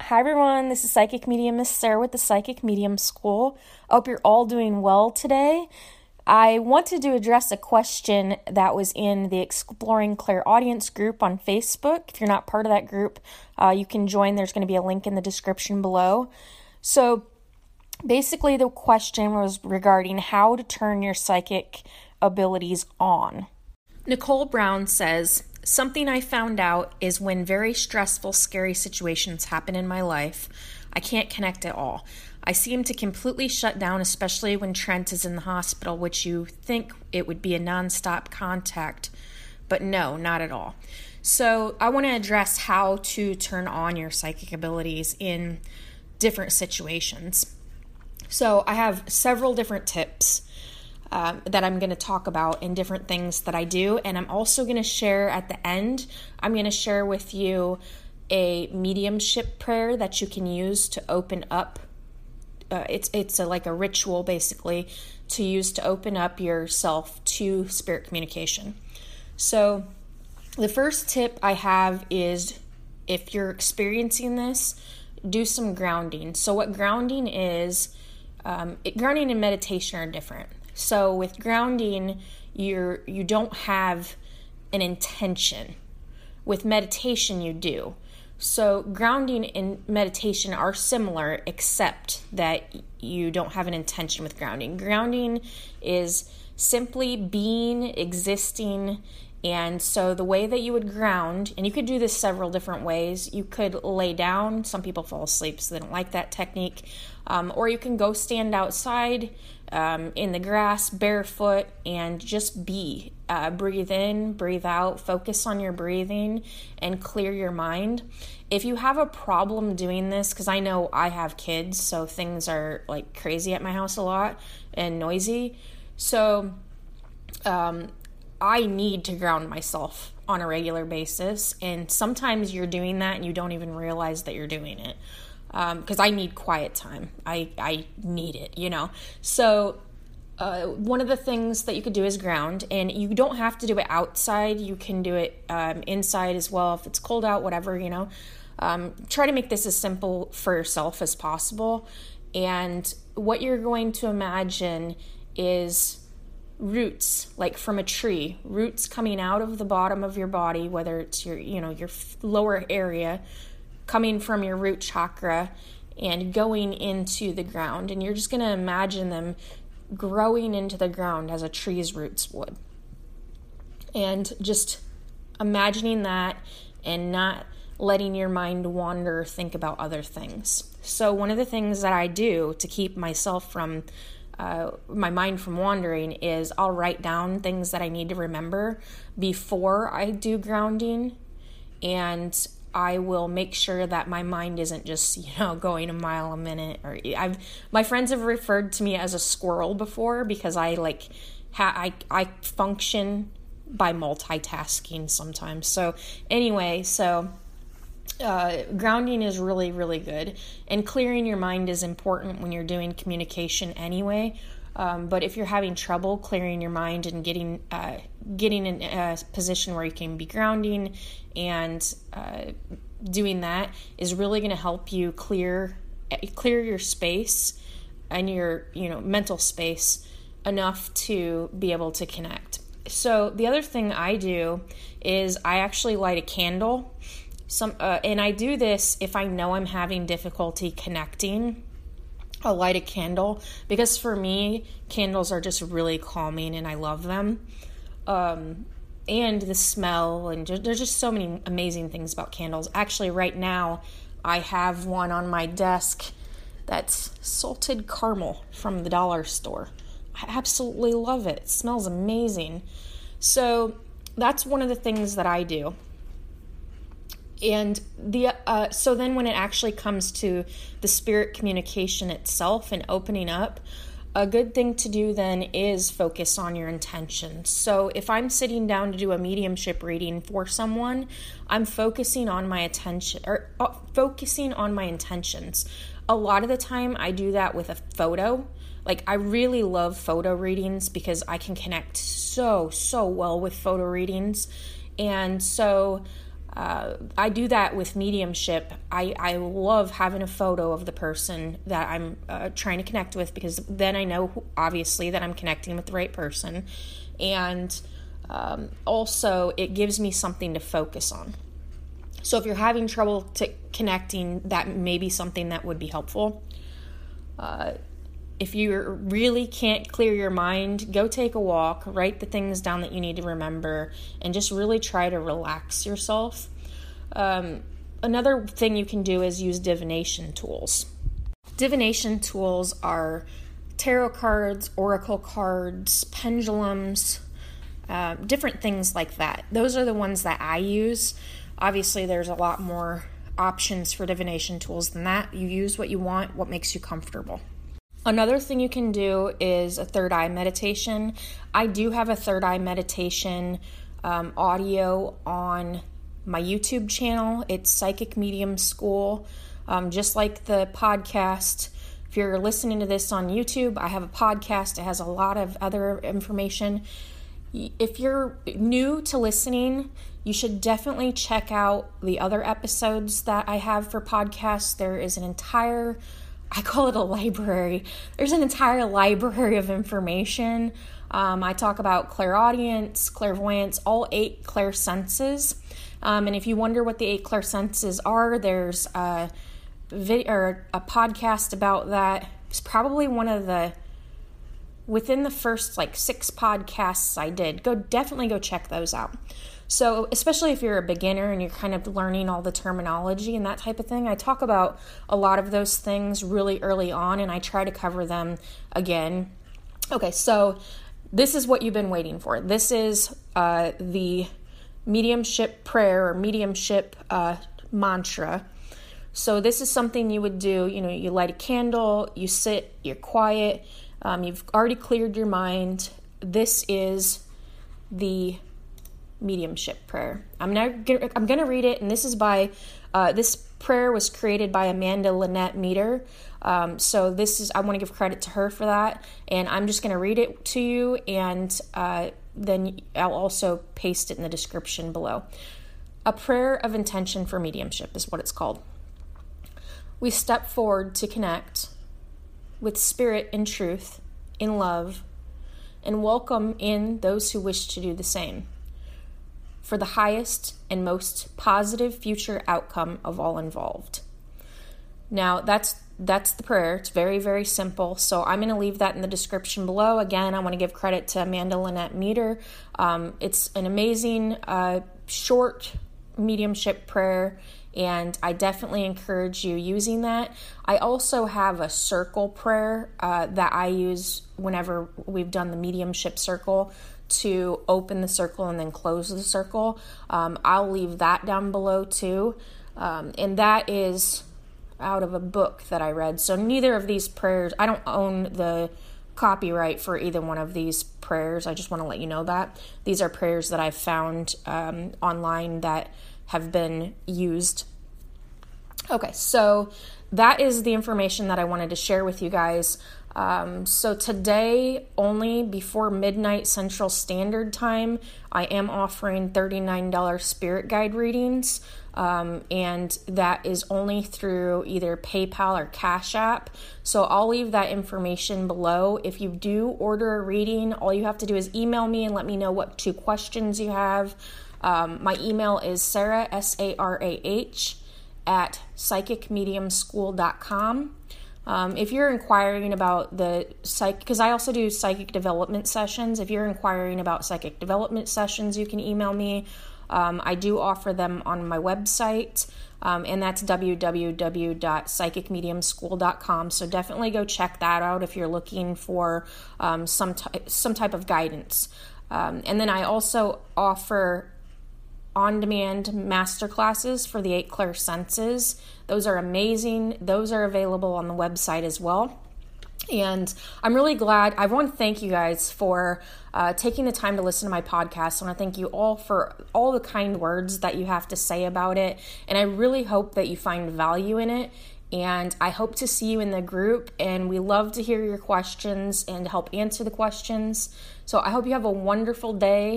Hi everyone, this is Psychic Medium Miss Sarah with the Psychic Medium School. I hope you're all doing well today. I wanted to address a question that was in the Exploring Clairaudience group on Facebook. If you're not part of that group, uh, you can join. There's going to be a link in the description below. So, basically, the question was regarding how to turn your psychic abilities on. Nicole Brown says, Something I found out is when very stressful, scary situations happen in my life, I can't connect at all. I seem to completely shut down, especially when Trent is in the hospital, which you think it would be a nonstop contact, but no, not at all. So, I want to address how to turn on your psychic abilities in different situations. So, I have several different tips um, that I'm going to talk about and different things that I do. And I'm also going to share at the end, I'm going to share with you a mediumship prayer that you can use to open up. Uh, it's it's a, like a ritual basically to use to open up yourself to spirit communication. So, the first tip I have is if you're experiencing this, do some grounding. So, what grounding is, um, it, grounding and meditation are different. So with grounding, you're you don't have an intention. With meditation, you do. So grounding and meditation are similar, except that you don't have an intention with grounding. Grounding is simply being, existing, and so the way that you would ground, and you could do this several different ways. You could lay down. Some people fall asleep, so they don't like that technique. Um, or you can go stand outside um, in the grass barefoot and just be. Uh, breathe in, breathe out, focus on your breathing, and clear your mind. If you have a problem doing this, because I know I have kids, so things are like crazy at my house a lot and noisy. So, um, I need to ground myself on a regular basis. And sometimes you're doing that and you don't even realize that you're doing it because um, I need quiet time. I, I need it, you know. So, uh, one of the things that you could do is ground, and you don't have to do it outside. You can do it um, inside as well if it's cold out, whatever, you know. Um, try to make this as simple for yourself as possible. And what you're going to imagine is roots like from a tree roots coming out of the bottom of your body whether it's your you know your lower area coming from your root chakra and going into the ground. And you're just going to imagine them growing into the ground as a tree's roots would. And just imagining that and not letting your mind wander think about other things. So, one of the things that I do to keep myself from uh, my mind from wandering is I'll write down things that I need to remember before I do grounding. And I will make sure that my mind isn't just, you know, going a mile a minute or I've my friends have referred to me as a squirrel before because I like ha- I I function by multitasking sometimes. So anyway, so uh, grounding is really really good and clearing your mind is important when you're doing communication anyway um, but if you're having trouble clearing your mind and getting uh, getting in a position where you can be grounding and uh, doing that is really going to help you clear clear your space and your you know mental space enough to be able to connect. So the other thing I do is I actually light a candle. Some uh, and I do this if I know I'm having difficulty connecting I'll light a candle because for me, candles are just really calming and I love them. Um, and the smell, and there's just so many amazing things about candles. Actually, right now, I have one on my desk that's salted caramel from the dollar store. I absolutely love it. It smells amazing. So, that's one of the things that I do and the uh, so then when it actually comes to the spirit communication itself and opening up a good thing to do then is focus on your intentions. So, if I'm sitting down to do a mediumship reading for someone, I'm focusing on my attention or uh, focusing on my intentions. A lot of the time, I do that with a photo. Like, I really love photo readings because I can connect so, so well with photo readings. And so, uh, I do that with mediumship. I, I love having a photo of the person that I'm uh, trying to connect with because then I know, obviously, that I'm connecting with the right person. And um, also, it gives me something to focus on. So if you're having trouble to connecting, that may be something that would be helpful. Uh, if you really can't clear your mind, go take a walk, write the things down that you need to remember, and just really try to relax yourself. Um, another thing you can do is use divination tools. Divination tools are tarot cards, oracle cards, pendulums, uh, different things like that. Those are the ones that I use. Obviously, there's a lot more options for divination tools than that. You use what you want, what makes you comfortable. Another thing you can do is a third eye meditation. I do have a third eye meditation um, audio on my YouTube channel. It's Psychic Medium School, um, just like the podcast. If you're listening to this on YouTube, I have a podcast. It has a lot of other information. If you're new to listening, you should definitely check out the other episodes that I have for podcasts. There is an entire I call it a library. There's an entire library of information. Um, I talk about clairaudience, clairvoyance, all eight clairsenses. Um, and if you wonder what the eight clair senses are, there's a video or a podcast about that. It's probably one of the within the first like six podcasts I did. Go definitely go check those out. So, especially if you're a beginner and you're kind of learning all the terminology and that type of thing, I talk about a lot of those things really early on and I try to cover them again. Okay, so this is what you've been waiting for. This is uh, the mediumship prayer or mediumship uh, mantra. So, this is something you would do. You know, you light a candle, you sit, you're quiet, um, you've already cleared your mind. This is the mediumship prayer. I'm now gonna, I'm going to read it, and this is by uh, this prayer was created by Amanda Lynette Meter. Um, so this is I want to give credit to her for that, and I'm just going to read it to you, and uh, then I'll also paste it in the description below. A prayer of intention for mediumship is what it's called. We step forward to connect with spirit and truth, in love, and welcome in those who wish to do the same for the highest and most positive future outcome of all involved. Now, that's that's the prayer. It's very, very simple. So I'm going to leave that in the description below. Again, I want to give credit to Amanda Lynette Meter. Um, it's an amazing, uh, short mediumship prayer, and I definitely encourage you using that. I also have a circle prayer uh, that I use whenever we've done the mediumship circle to open the circle and then close the circle. Um, I'll leave that down below too. Um, and that is out of a book that I read. So neither of these prayers, I don't own the copyright for either one of these prayers. I just want to let you know that. These are prayers that I've found um, online that have been used. Okay, so that is the information that I wanted to share with you guys. Um, so today, only before midnight Central Standard Time, I am offering $39 spirit guide readings. Um, and that is only through either PayPal or Cash App. So I'll leave that information below. If you do order a reading, all you have to do is email me and let me know what two questions you have. Um, my email is Sarah, S A R A H, at psychicmediumschool.com. Um, if you're inquiring about the psych, because I also do psychic development sessions. If you're inquiring about psychic development sessions, you can email me. Um, I do offer them on my website, um, and that's www.psychicmediumschool.com. So definitely go check that out if you're looking for um, some ty- some type of guidance. Um, and then I also offer on demand master classes for the eight Clairsenses. Those are amazing. Those are available on the website as well. And I'm really glad. I want to thank you guys for uh, taking the time to listen to my podcast. I want to thank you all for all the kind words that you have to say about it. And I really hope that you find value in it. And I hope to see you in the group. And we love to hear your questions and help answer the questions. So I hope you have a wonderful day.